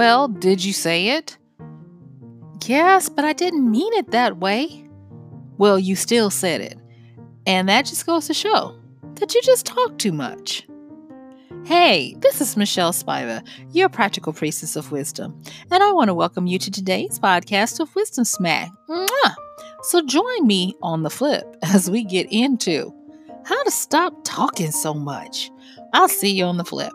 Well, did you say it? Yes, but I didn't mean it that way. Well, you still said it. And that just goes to show that you just talk too much. Hey, this is Michelle Spiva, your practical priestess of wisdom, and I want to welcome you to today's podcast of Wisdom Smack. Mwah! So join me on the flip as we get into how to stop talking so much. I'll see you on the flip.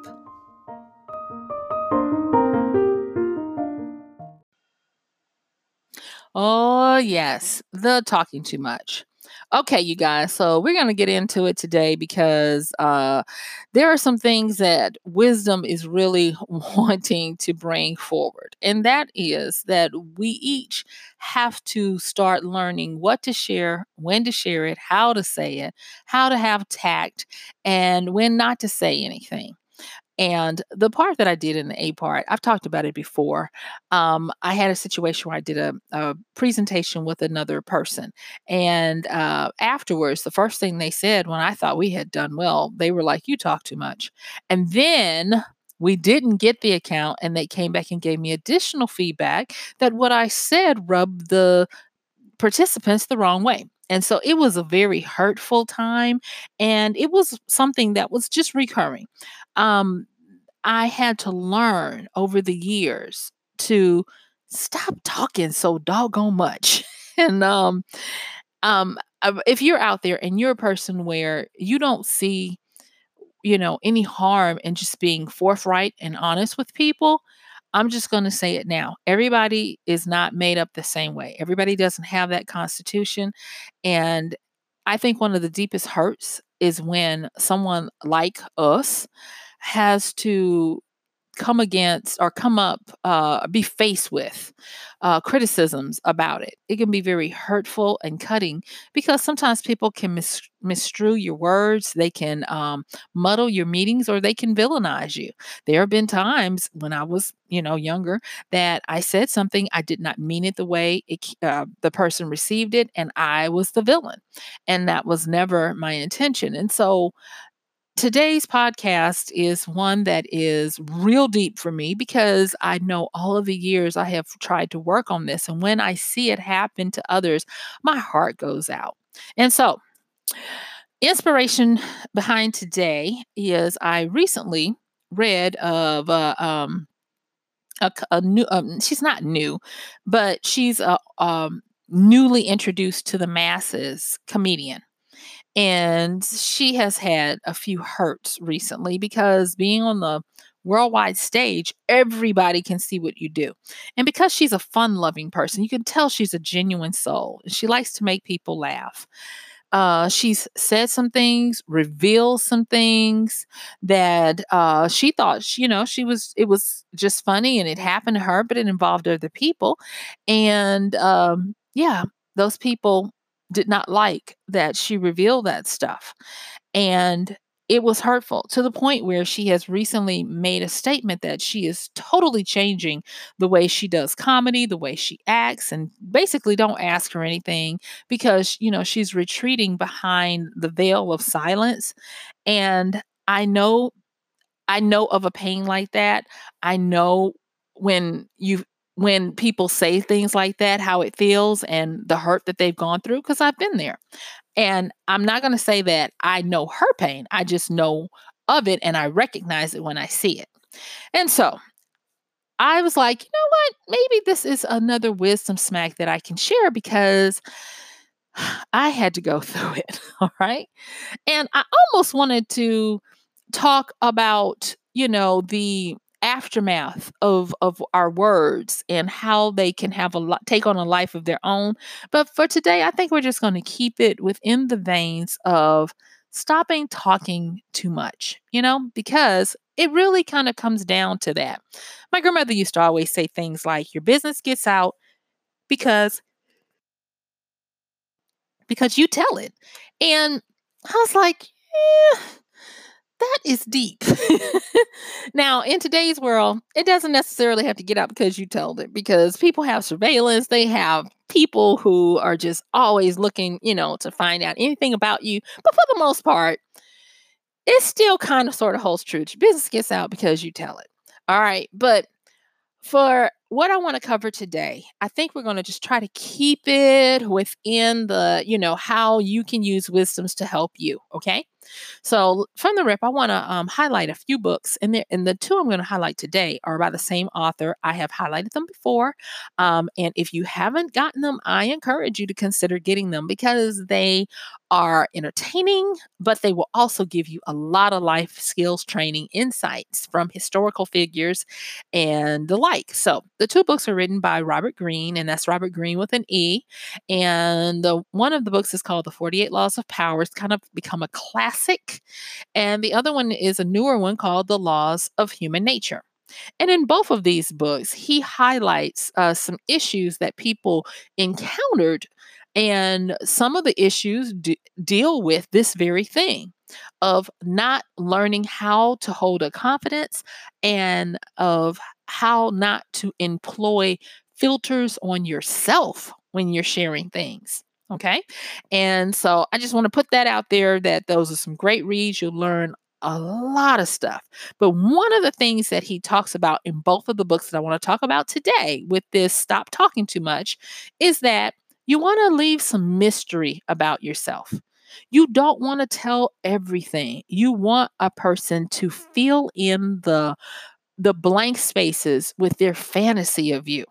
Oh, yes, the talking too much. Okay, you guys, so we're going to get into it today because uh, there are some things that wisdom is really wanting to bring forward. And that is that we each have to start learning what to share, when to share it, how to say it, how to have tact, and when not to say anything. And the part that I did in the A part, I've talked about it before. Um, I had a situation where I did a, a presentation with another person. And uh, afterwards, the first thing they said when I thought we had done well, they were like, You talk too much. And then we didn't get the account, and they came back and gave me additional feedback that what I said rubbed the participants the wrong way. And so it was a very hurtful time, and it was something that was just recurring um, I had to learn over the years to stop talking so doggone much. and um, um, uh, if you're out there and you're a person where you don't see, you know, any harm in just being forthright and honest with people, I'm just going to say it now. Everybody is not made up the same way. Everybody doesn't have that constitution. And I think one of the deepest hurts is when someone like us has to come against or come up, uh, be faced with uh, criticisms about it. It can be very hurtful and cutting because sometimes people can mis- misstrew your words, they can um, muddle your meetings, or they can villainize you. There have been times when I was, you know, younger that I said something I did not mean it the way it, uh, the person received it, and I was the villain, and that was never my intention. And so Today's podcast is one that is real deep for me because I know all of the years I have tried to work on this. And when I see it happen to others, my heart goes out. And so, inspiration behind today is I recently read of uh, um, a, a, new, um, she's not new, but she's a um, newly introduced to the masses comedian. And she has had a few hurts recently because being on the worldwide stage, everybody can see what you do. And because she's a fun loving person, you can tell she's a genuine soul. And she likes to make people laugh. Uh, she's said some things, revealed some things that uh, she thought, she, you know, she was, it was just funny and it happened to her, but it involved other people. And um, yeah, those people did not like that she revealed that stuff. And it was hurtful to the point where she has recently made a statement that she is totally changing the way she does comedy, the way she acts, and basically don't ask her anything because, you know, she's retreating behind the veil of silence. And I know, I know of a pain like that. I know when you when people say things like that, how it feels and the hurt that they've gone through, because I've been there. And I'm not going to say that I know her pain. I just know of it and I recognize it when I see it. And so I was like, you know what? Maybe this is another wisdom smack that I can share because I had to go through it. All right. And I almost wanted to talk about, you know, the aftermath of of our words and how they can have a lot take on a life of their own. But for today i think we're just going to keep it within the veins of stopping talking too much you know because it really kind of comes down to that. My grandmother used to always say things like your business gets out because because you tell it. And i was like yeah that is deep. now, in today's world, it doesn't necessarily have to get out because you told it, because people have surveillance. They have people who are just always looking, you know, to find out anything about you. But for the most part, it still kind of sort of holds true. Your business gets out because you tell it. All right. But for what I want to cover today, I think we're going to just try to keep it within the, you know, how you can use wisdoms to help you. Okay. So from the rip, I want to um, highlight a few books, and, and the two I'm going to highlight today are by the same author. I have highlighted them before, um, and if you haven't gotten them, I encourage you to consider getting them because they are entertaining, but they will also give you a lot of life skills training insights from historical figures and the like. So, the two books are written by Robert Greene, and that's Robert Greene with an E. And the one of the books is called The 48 Laws of Power. It's kind of become a classic. And the other one is a newer one called The Laws of Human Nature. And in both of these books, he highlights uh, some issues that people encountered and some of the issues d- deal with this very thing of not learning how to hold a confidence and of how not to employ filters on yourself when you're sharing things. Okay. And so I just want to put that out there that those are some great reads. You'll learn a lot of stuff. But one of the things that he talks about in both of the books that I want to talk about today with this Stop Talking Too Much is that you want to leave some mystery about yourself. You don't want to tell everything. You want a person to fill in the the blank spaces with their fantasy of you.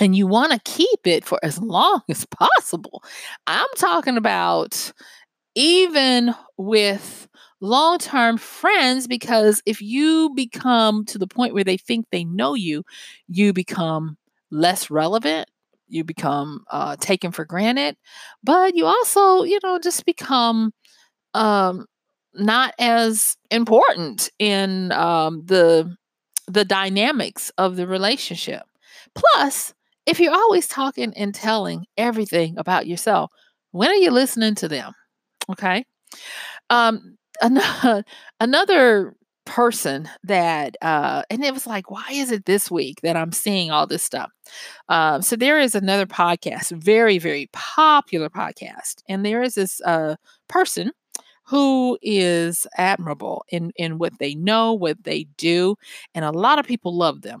And you want to keep it for as long as possible. I'm talking about even with long term friends, because if you become to the point where they think they know you, you become less relevant you become uh, taken for granted, but you also, you know, just become um, not as important in um, the the dynamics of the relationship. Plus, if you're always talking and telling everything about yourself, when are you listening to them? Okay. Um, another, another person that uh and it was like why is it this week that i'm seeing all this stuff um so there is another podcast very very popular podcast and there is this uh person who is admirable in in what they know what they do and a lot of people love them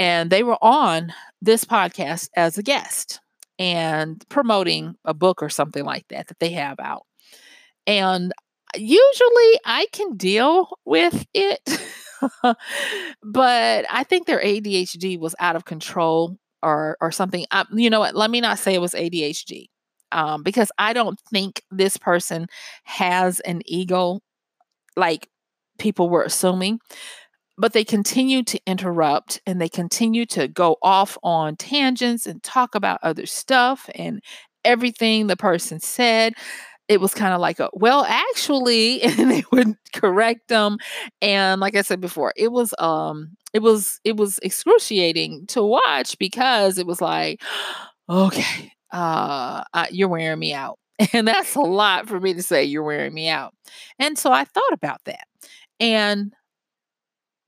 and they were on this podcast as a guest and promoting a book or something like that that they have out and usually I can deal with it. but I think their ADHD was out of control or or something. Um, you know what? Let me not say it was ADHD. Um, because I don't think this person has an ego like people were assuming. But they continue to interrupt and they continue to go off on tangents and talk about other stuff and everything the person said. It was kind of like a well actually and they would correct them and like i said before it was um it was it was excruciating to watch because it was like okay uh, uh you're wearing me out. And that's a lot for me to say you're wearing me out. And so i thought about that. And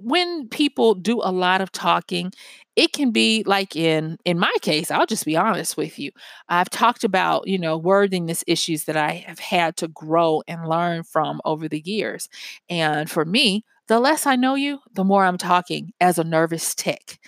when people do a lot of talking it can be like in in my case i'll just be honest with you i've talked about you know worthiness issues that i have had to grow and learn from over the years. And for me the less I know you, the more I'm talking as a nervous tic.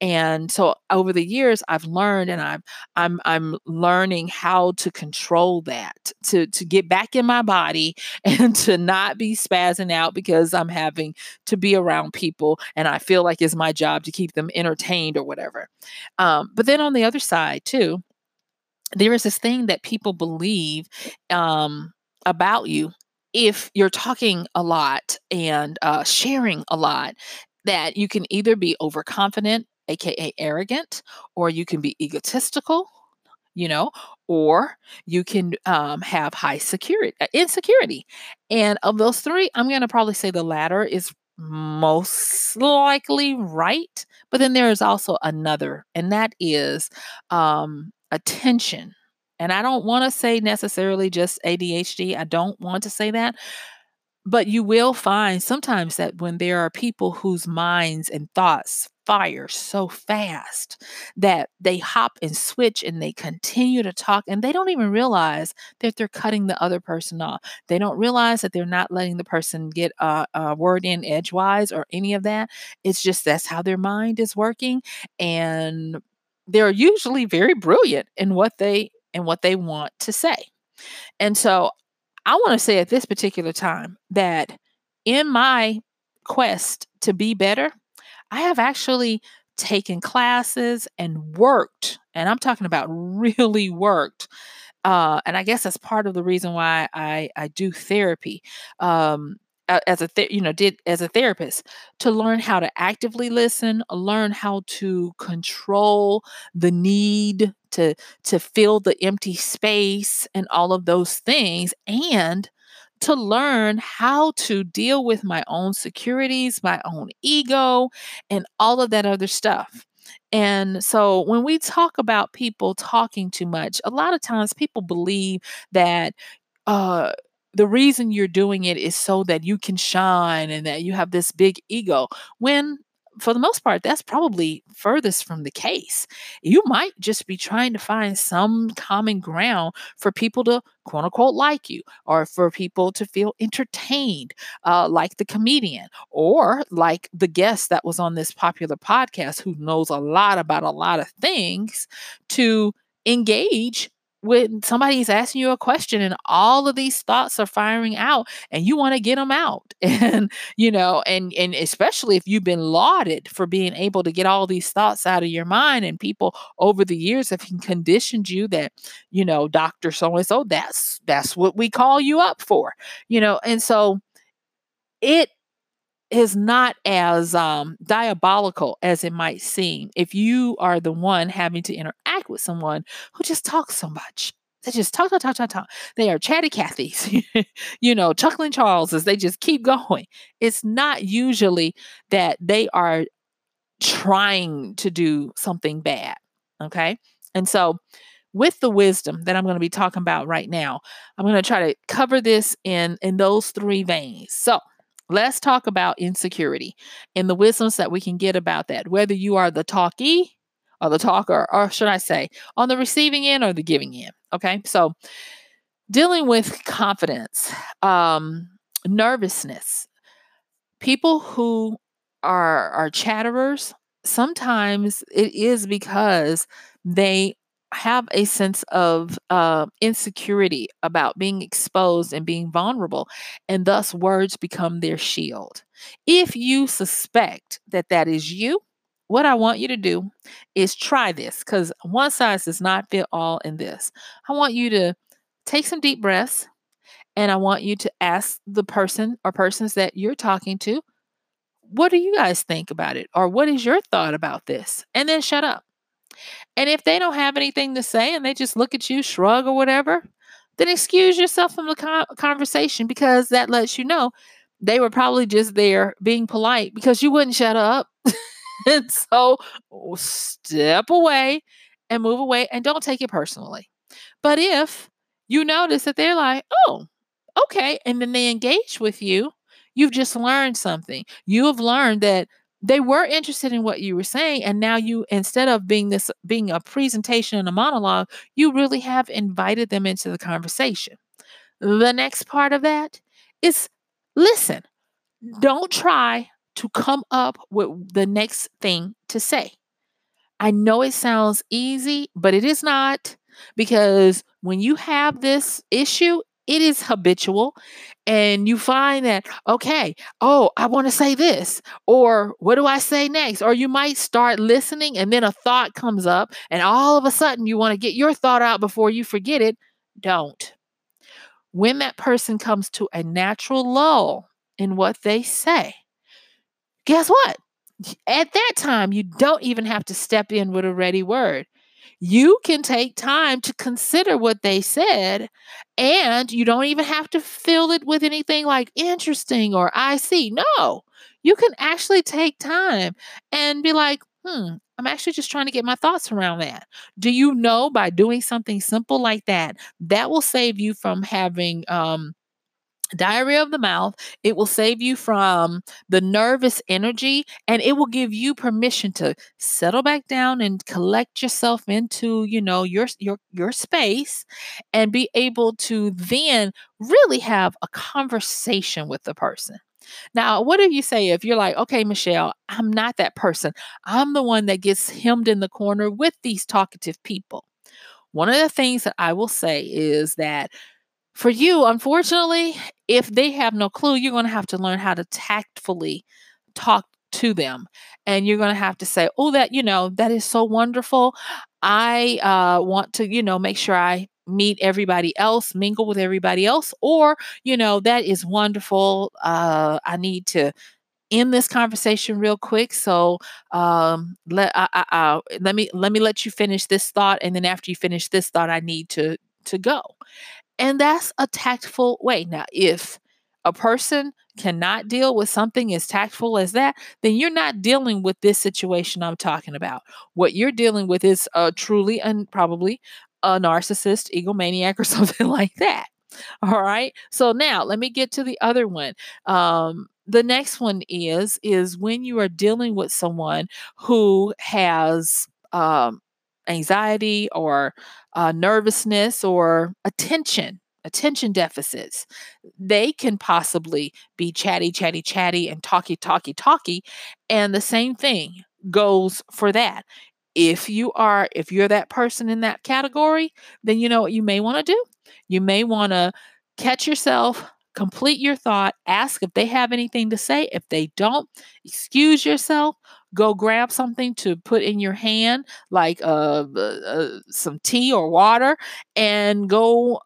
And so over the years I've learned and I'm I'm I'm learning how to control that, to to get back in my body and to not be spazzing out because I'm having to be around people and I feel like it's my job to keep them entertained or whatever. Um, but then on the other side too, there is this thing that people believe um, about you if you're talking a lot and uh, sharing a lot, that you can either be overconfident, aka arrogant, or you can be egotistical, you know, or you can um, have high security, uh, insecurity. And of those three, I'm going to probably say the latter is most likely right. But then there is also another, and that is um, attention and I don't want to say necessarily just ADHD. I don't want to say that. But you will find sometimes that when there are people whose minds and thoughts fire so fast that they hop and switch and they continue to talk and they don't even realize that they're cutting the other person off. They don't realize that they're not letting the person get a, a word in edgewise or any of that. It's just that's how their mind is working. And they're usually very brilliant in what they and what they want to say. And so I want to say at this particular time that in my quest to be better, I have actually taken classes and worked, and I'm talking about really worked. Uh, and I guess that's part of the reason why I, I do therapy. Um, as a th- you know did as a therapist to learn how to actively listen learn how to control the need to to fill the empty space and all of those things and to learn how to deal with my own securities, my own ego, and all of that other stuff. And so when we talk about people talking too much, a lot of times people believe that uh the reason you're doing it is so that you can shine and that you have this big ego when for the most part, that's probably furthest from the case. You might just be trying to find some common ground for people to quote unquote like you, or for people to feel entertained, uh, like the comedian, or like the guest that was on this popular podcast who knows a lot about a lot of things to engage when somebody's asking you a question and all of these thoughts are firing out and you want to get them out. And you know and and especially if you've been lauded for being able to get all these thoughts out of your mind and people over the years have conditioned you that you know dr so and so that's that's what we call you up for you know? And so it is not as um, diabolical as it might seem. If you are the one having to interact with someone who just talks so much. They just talk, talk, talk, talk, talk. They are chatty Cathys, you know, chuckling Charleses. They just keep going. It's not usually that they are trying to do something bad. Okay. And so, with the wisdom that I'm going to be talking about right now, I'm going to try to cover this in in those three veins. So, Let's talk about insecurity and the wisdoms that we can get about that, whether you are the talkie or the talker, or should I say, on the receiving end or the giving end. Okay. So, dealing with confidence, um, nervousness, people who are, are chatterers, sometimes it is because they have a sense of uh, insecurity about being exposed and being vulnerable, and thus words become their shield. If you suspect that that is you, what I want you to do is try this because one size does not fit all in this. I want you to take some deep breaths and I want you to ask the person or persons that you're talking to, what do you guys think about it? Or what is your thought about this? And then shut up. And if they don't have anything to say and they just look at you, shrug or whatever, then excuse yourself from the conversation because that lets you know they were probably just there being polite because you wouldn't shut up. and so step away and move away and don't take it personally. But if you notice that they're like, oh, okay, and then they engage with you, you've just learned something. You have learned that they were interested in what you were saying and now you instead of being this being a presentation and a monologue you really have invited them into the conversation the next part of that is listen don't try to come up with the next thing to say. I know it sounds easy but it is not because when you have this issue it is habitual and you find that okay oh i want to say this or what do i say next? Or you might start listening and then a thought comes up and all of a sudden you want to get your thought out before you forget it. Don't. When that person comes to a natural lull in what they say guess what at that time you don't even have to step in with a ready word you can take time to consider what they said, and you don't even have to fill it with anything like interesting or I see. No, you can actually take time and be like, hmm, I'm actually just trying to get my thoughts around that. Do you know by doing something simple like that, that will save you from having um, diarrhea of the mouth it will save you from the nervous energy and it will give you permission to settle back down and collect yourself into you know your your your space and be able to then really have a conversation with the person. Now what do you say if you're like okay michelle i'm not that person. I'm the one that gets hemmed in the corner with these talkative people. One of the things that i will say is that for you, unfortunately, if they have no clue, you're going to have to learn how to tactfully talk to them. And you're going to have to say, oh, that, you know, that is so wonderful. I uh, want to, you know, make sure I meet everybody else, mingle with everybody else. Or, you know, that is wonderful. Uh, I need to end this conversation real quick. So um, let I, I, I, let me let me let you finish this thought, and then after you finish this thought, I need to to go. And that's a tactful way. Now, if a person cannot deal with something as tactful as that, then you're not dealing with this situation I'm talking about. What you're dealing with is uh, truly and probably a narcissist, egomaniac, or something like that. All right. So now let me get to the other one. Um, the next one is is when you are dealing with someone who has um, anxiety or uh, nervousness or attention attention deficits. They can possibly be chatty chatty chatty and talky talky talky and the same thing goes for that. If you are if you're that person in that category then you know what you may want to do? You may want to catch yourself complete your thought ask if they have anything to say. If they don't excuse yourself go grab something to put in your hand, like uh, uh, uh some tea or water, and go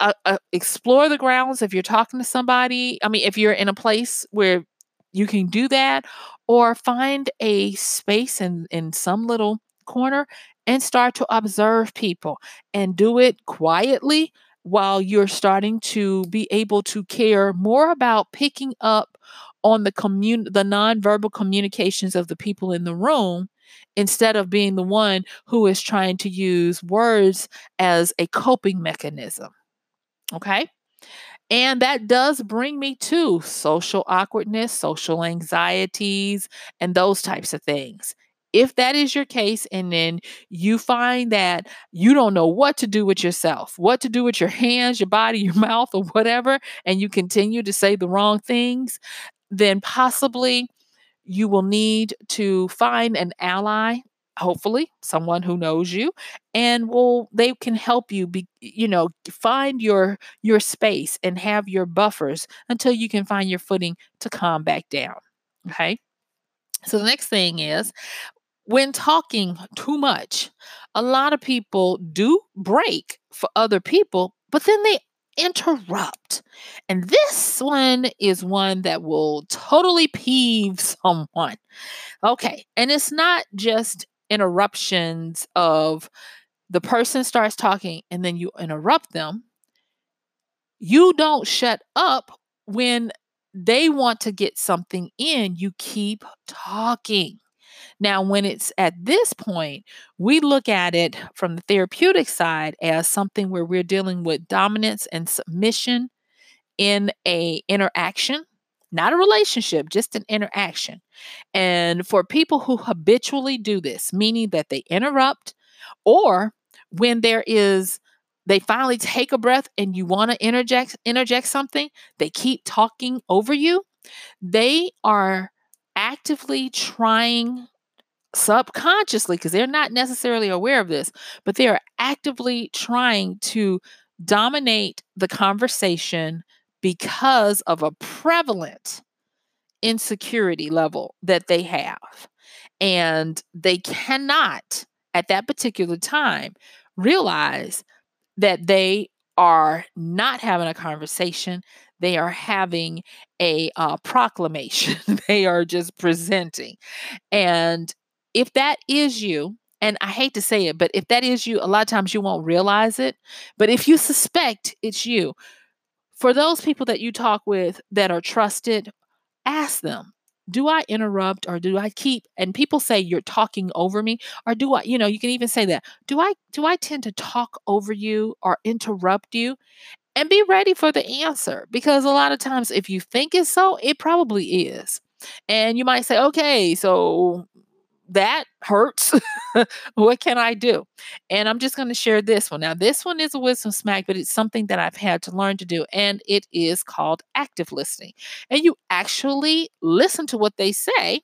uh, uh, explore the grounds if you're talking to somebody. I mean, if you're in a place where you can do that, or find a space in, in some little corner and start to observe people and do it quietly while you're starting to be able to care more about picking up on the commun the nonverbal communications of the people in the room instead of being the one who is trying to use words as a coping mechanism. Okay? And that does bring me to social awkwardness, social anxieties, and those types of things. If that is your case, and then you find that you don't know what to do with yourself, what to do with your hands, your body, your mouth, or whatever, and you continue to say the wrong things, then possibly you will need to find an ally hopefully someone who knows you and will they can help you be you know find your your space and have your buffers until you can find your footing to calm back down okay? So the next thing is when talking too much a lot of people do break for other people but then they interrupt. And this one is one that will totally peeve someone. Okay. And it's not just interruptions of the person starts talking and then you interrupt them. You don't shut up when they want to get something in. You keep talking. Now, when it's at this point, we look at it from the therapeutic side as something where we're dealing with dominance and submission in a interaction not a relationship, just an interaction. And for people who habitually do this, meaning that they interrupt, or when there is they finally take a breath and you want to interject interject something, they keep talking over you. They are actively trying subconsciously, because they're not necessarily aware of this, but they are actively trying to dominate the conversation because of a prevalent insecurity level that they have. And they cannot, at that particular time, realize that they are not having a conversation. They are having a uh, proclamation. they are just presenting. And if that is you, and I hate to say it, but if that is you, a lot of times you won't realize it. But if you suspect it's you, for those people that you talk with that are trusted, ask them, do I interrupt or do I keep and people say you're talking over me or do I you know you can even say that do I do I tend to talk over you or interrupt you and be ready for the answer because a lot of times if you think it's so, it probably is. And you might say, okay, so that hurts. what can I do? And I'm just going to share this one. Now, this one is a wisdom smack, but it's something that I've had to learn to do, and it is called active listening. And you actually listen to what they say.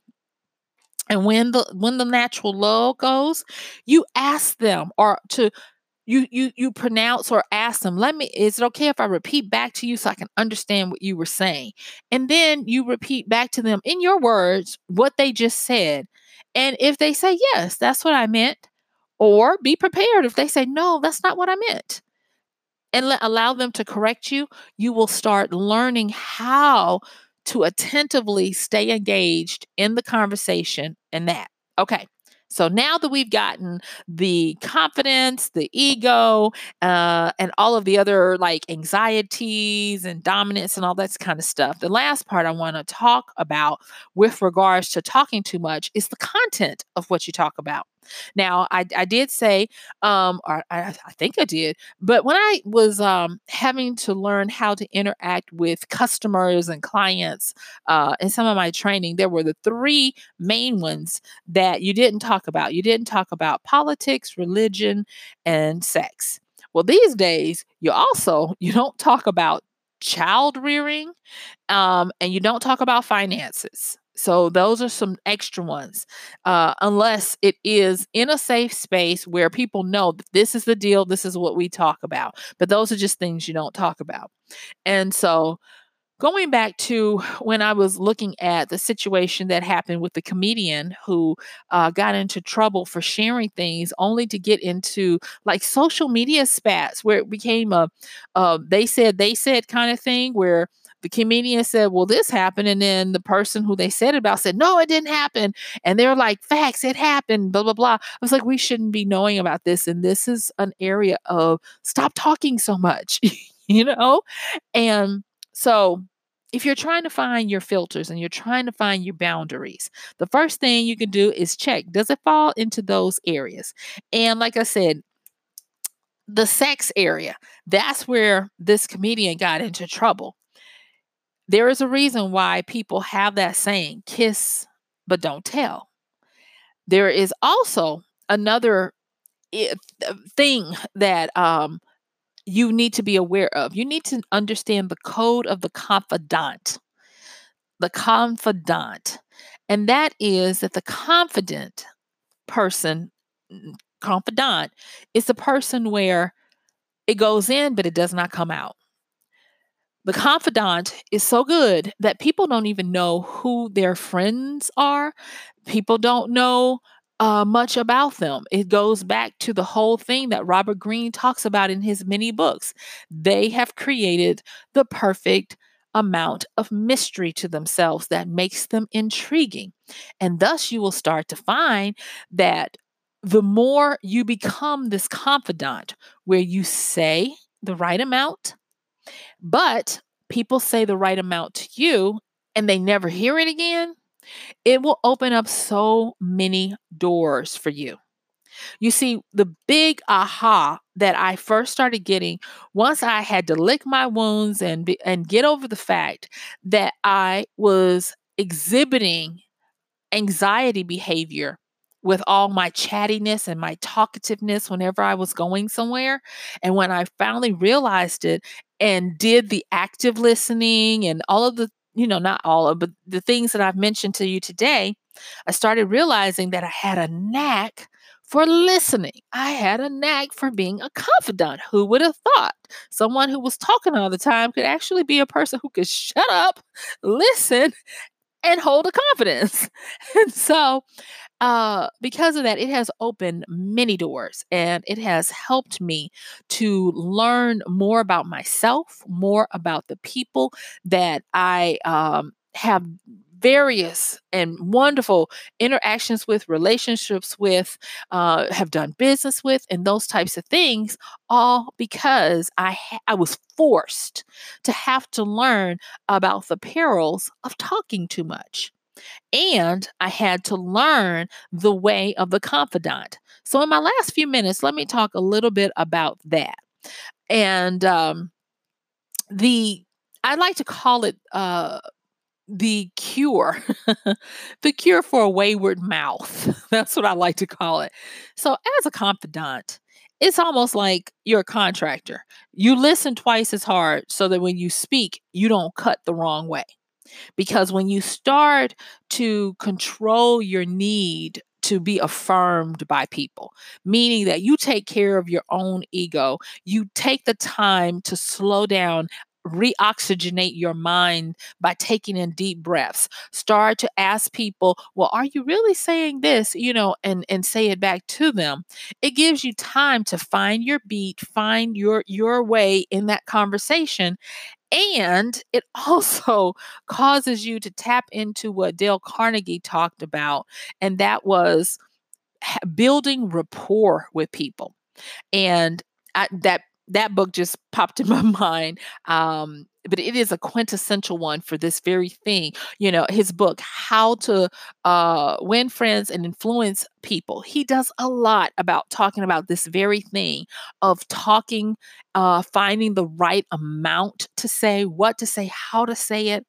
And when the when the natural lull goes, you ask them or to you you you pronounce or ask them let me is it okay if i repeat back to you so i can understand what you were saying? And then you repeat back to them in your words what they just said. And if they say yes that's what i meant or be prepared if they say no that's not what i meant and let, allow them to correct you you will start learning how to attentively stay engaged in the conversation and that. Okay so now that we've gotten the confidence, the ego, uh, and all of the other like anxieties and dominance and all that kind of stuff, the last part I want to talk about with regards to talking too much is the content of what you talk about. Now, I, I did say, um, or I, I think I did, but when I was um, having to learn how to interact with customers and clients uh, in some of my training, there were the three main ones that you didn't talk about. You didn't talk about politics, religion, and sex. Well, these days, you also you don't talk about child rearing um, and you don't talk about finances so those are some extra ones, uh, unless it is in a safe space where people know that this is the deal, this is what we talk about. But those are just things you don't talk about. And so going back to when I was looking at the situation that happened with the comedian who uh, got into trouble for sharing things only to get into like social media spats where it became a, a they said, they said kind of thing where the comedian said, Well, this happened. And then the person who they said about said, No, it didn't happen. And they're like, Facts, it happened, blah, blah, blah. I was like, We shouldn't be knowing about this. And this is an area of stop talking so much, you know? And so if you're trying to find your filters and you're trying to find your boundaries, the first thing you can do is check does it fall into those areas? And like I said, the sex area, that's where this comedian got into trouble there is a reason why people have that saying, kiss but don't tell. There is also another eh, thing that um, you need to be aware of. You need to understand the code of the confidant. The confidant. And that is that the confident person, confidant, is the person where it goes in, but it does not come out. The confidant is so good that people don't even know who their friends are. People don't know uh, much about them. It goes back to the whole thing that Robert Greene talks about in his many books. They have created the perfect amount of mystery to themselves that makes them intriguing. And thus, you will start to find that the more you become this confidant, where you say the right amount, but people say the right amount to you and they never hear it again, it will open up so many doors for you. You see, the big aha that I first started getting once I had to lick my wounds and be, and get over the fact that I was exhibiting anxiety behavior with all my chattiness and my talkativeness whenever I was going somewhere. And when I finally realized it and did the active listening and all of the, you know, not all of, but the things that I've mentioned to you today, I started realizing that I had a knack for listening. I had a knack for being a confidant. Who would have thought someone who was talking all the time could actually be a person who could shut up, listen, and hold a confidence? And so uh, because of that, it has opened many doors and it has helped me to learn more about myself, more about the people that I um, have various and wonderful interactions with, relationships with, uh, have done business with, and those types of things, all because I ha- I was forced to have to learn about the perils of talking too much. And I had to learn the way of the confidant. So, in my last few minutes, let me talk a little bit about that. And um, the I like to call it uh the cure, the cure for a wayward mouth. That's what I like to call it. So, as a confidant, it's almost like you're a contractor. You listen twice as hard so that when you speak, you don't cut the wrong way. Because when you start to control your need to be affirmed by people, meaning that you take care of your own ego, you take the time to slow down reoxygenate your mind by taking in deep breaths. Start to ask people well are you really saying this? you know and and say it back to them. It gives you time to find your beat find your your way in that conversation and it also causes you to tap into what Dale Carnegie talked about, and that was building rapport with people. And I, that that book just popped in my mind. Um, but it is a quintessential one for this very thing. You know, his book, How to uh, Win Friends and Influence People, he does a lot about talking about this very thing of talking, uh, finding the right amount to say, what to say, how to say it.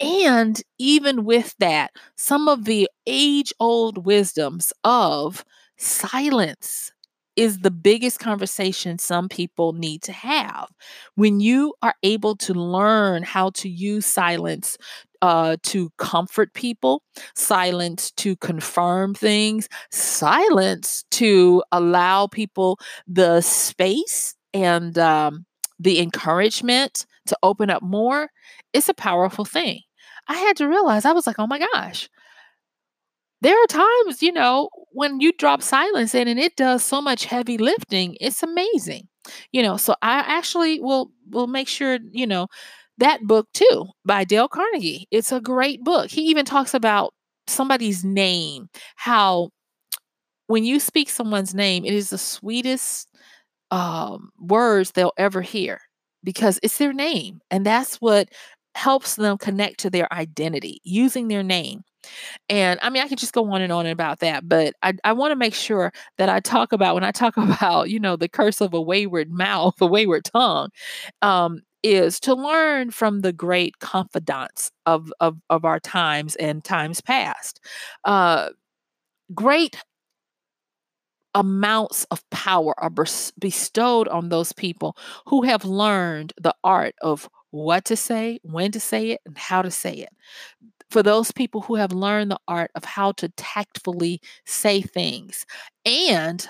And even with that, some of the age old wisdoms of silence is the biggest conversation some people need to have. When you are able to learn how to use silence uh, to comfort people, silence to confirm things, silence to allow people the space and um, the encouragement to open up more, it's a powerful thing. I had to realize, I was like, oh my gosh, there are times, you know, when you drop silence in and it does so much heavy lifting, it's amazing. You know, so I actually will will make sure, you know, that book too by Dale Carnegie. It's a great book. He even talks about somebody's name, how when you speak someone's name, it is the sweetest um, words they'll ever hear because it's their name. And that's what helps them connect to their identity using their name. And I mean, I could just go on and on about that, but I, I want to make sure that I talk about when I talk about, you know, the curse of a wayward mouth, a wayward tongue, um, is to learn from the great confidants of, of, of our times and times past. Uh, great amounts of power are bestowed on those people who have learned the art of what to say, when to say it, and how to say it for those people who have learned the art of how to tactfully say things, and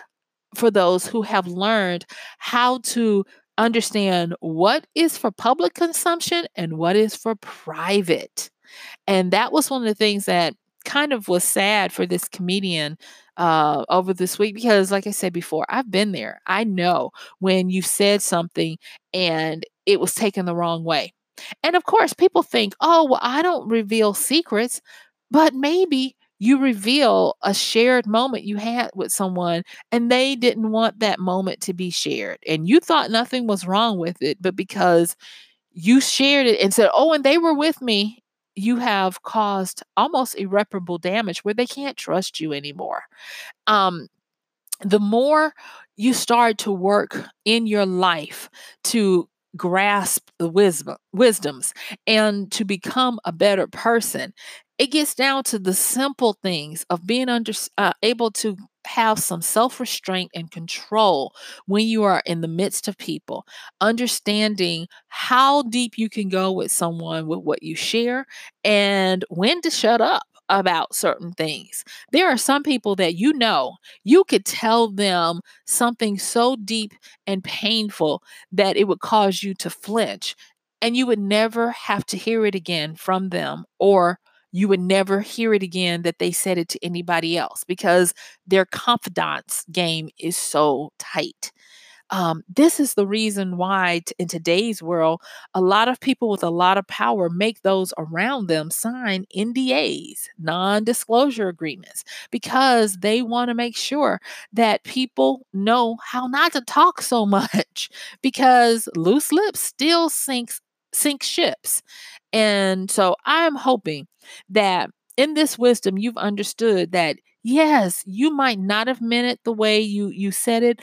for those who have learned how to understand what is for public consumption and what is for private. And that was one of the things that kind of was sad for this comedian uh, over this week because, like I said before, I've been there. I know when you said something and it was taken the wrong way. And of course, people think, oh, well, I don't reveal secrets, but maybe you reveal a shared moment you had with someone and they didn't want that moment to be shared. And you thought nothing was wrong with it, but because you shared it and said, oh, and they were with me, you have caused almost irreparable damage where they can't trust you anymore. Um, the more you start to work in your life to grasp the wisdom wisdoms and to become a better person. It gets down to the simple things of being under uh, able to have some self-restraint and control when you are in the midst of people. Understanding how deep you can go with someone with what you share and when to shut up about certain things. There are some people that you know you could tell them something so deep and painful that it would cause you to flinch, and you would never have to hear it again from them, or you would never hear it again that they said it to anybody else because their confidence game is so tight. Um, this is the reason why, t- in today's world, a lot of people with a lot of power make those around them sign NDAs, non disclosure agreements, because they want to make sure that people know how not to talk so much, because loose lips still sinks sink ships. And so I am hoping that in this wisdom you've understood that yes, you might not have meant it the way you you said it,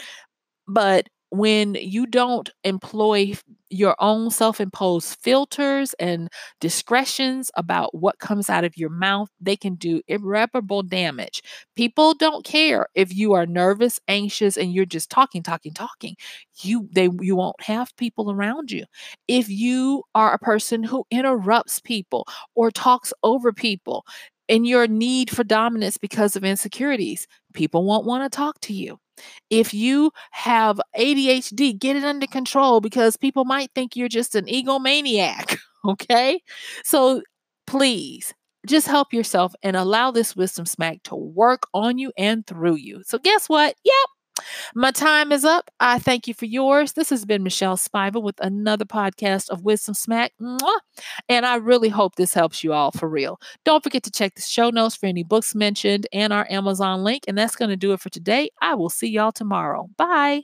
but when you don't employ your own self imposed filters and discretions about what comes out of your mouth, they can do irreparable damage. People don't care if you are nervous, anxious, and you're just talking, talking, talking. You they you won't have people around you. If you are a person who interrupts people or talks over people in your need for dominance because of insecurities, people won't want to talk to you. If you have ADHD, get it under control because people might think you're just an egomaniac. Okay. So please just help yourself and allow this wisdom smack to work on you and through you. So, guess what? Yep, my time is up. I thank you for yours. This has been Michelle Spiva with another podcast of Wisdom Smack. Mwah! And I really hope this helps you all for real. Don't forget to check the show notes for any books mentioned and our Amazon link. And that's going to do it for today. I will see y'all tomorrow. Bye.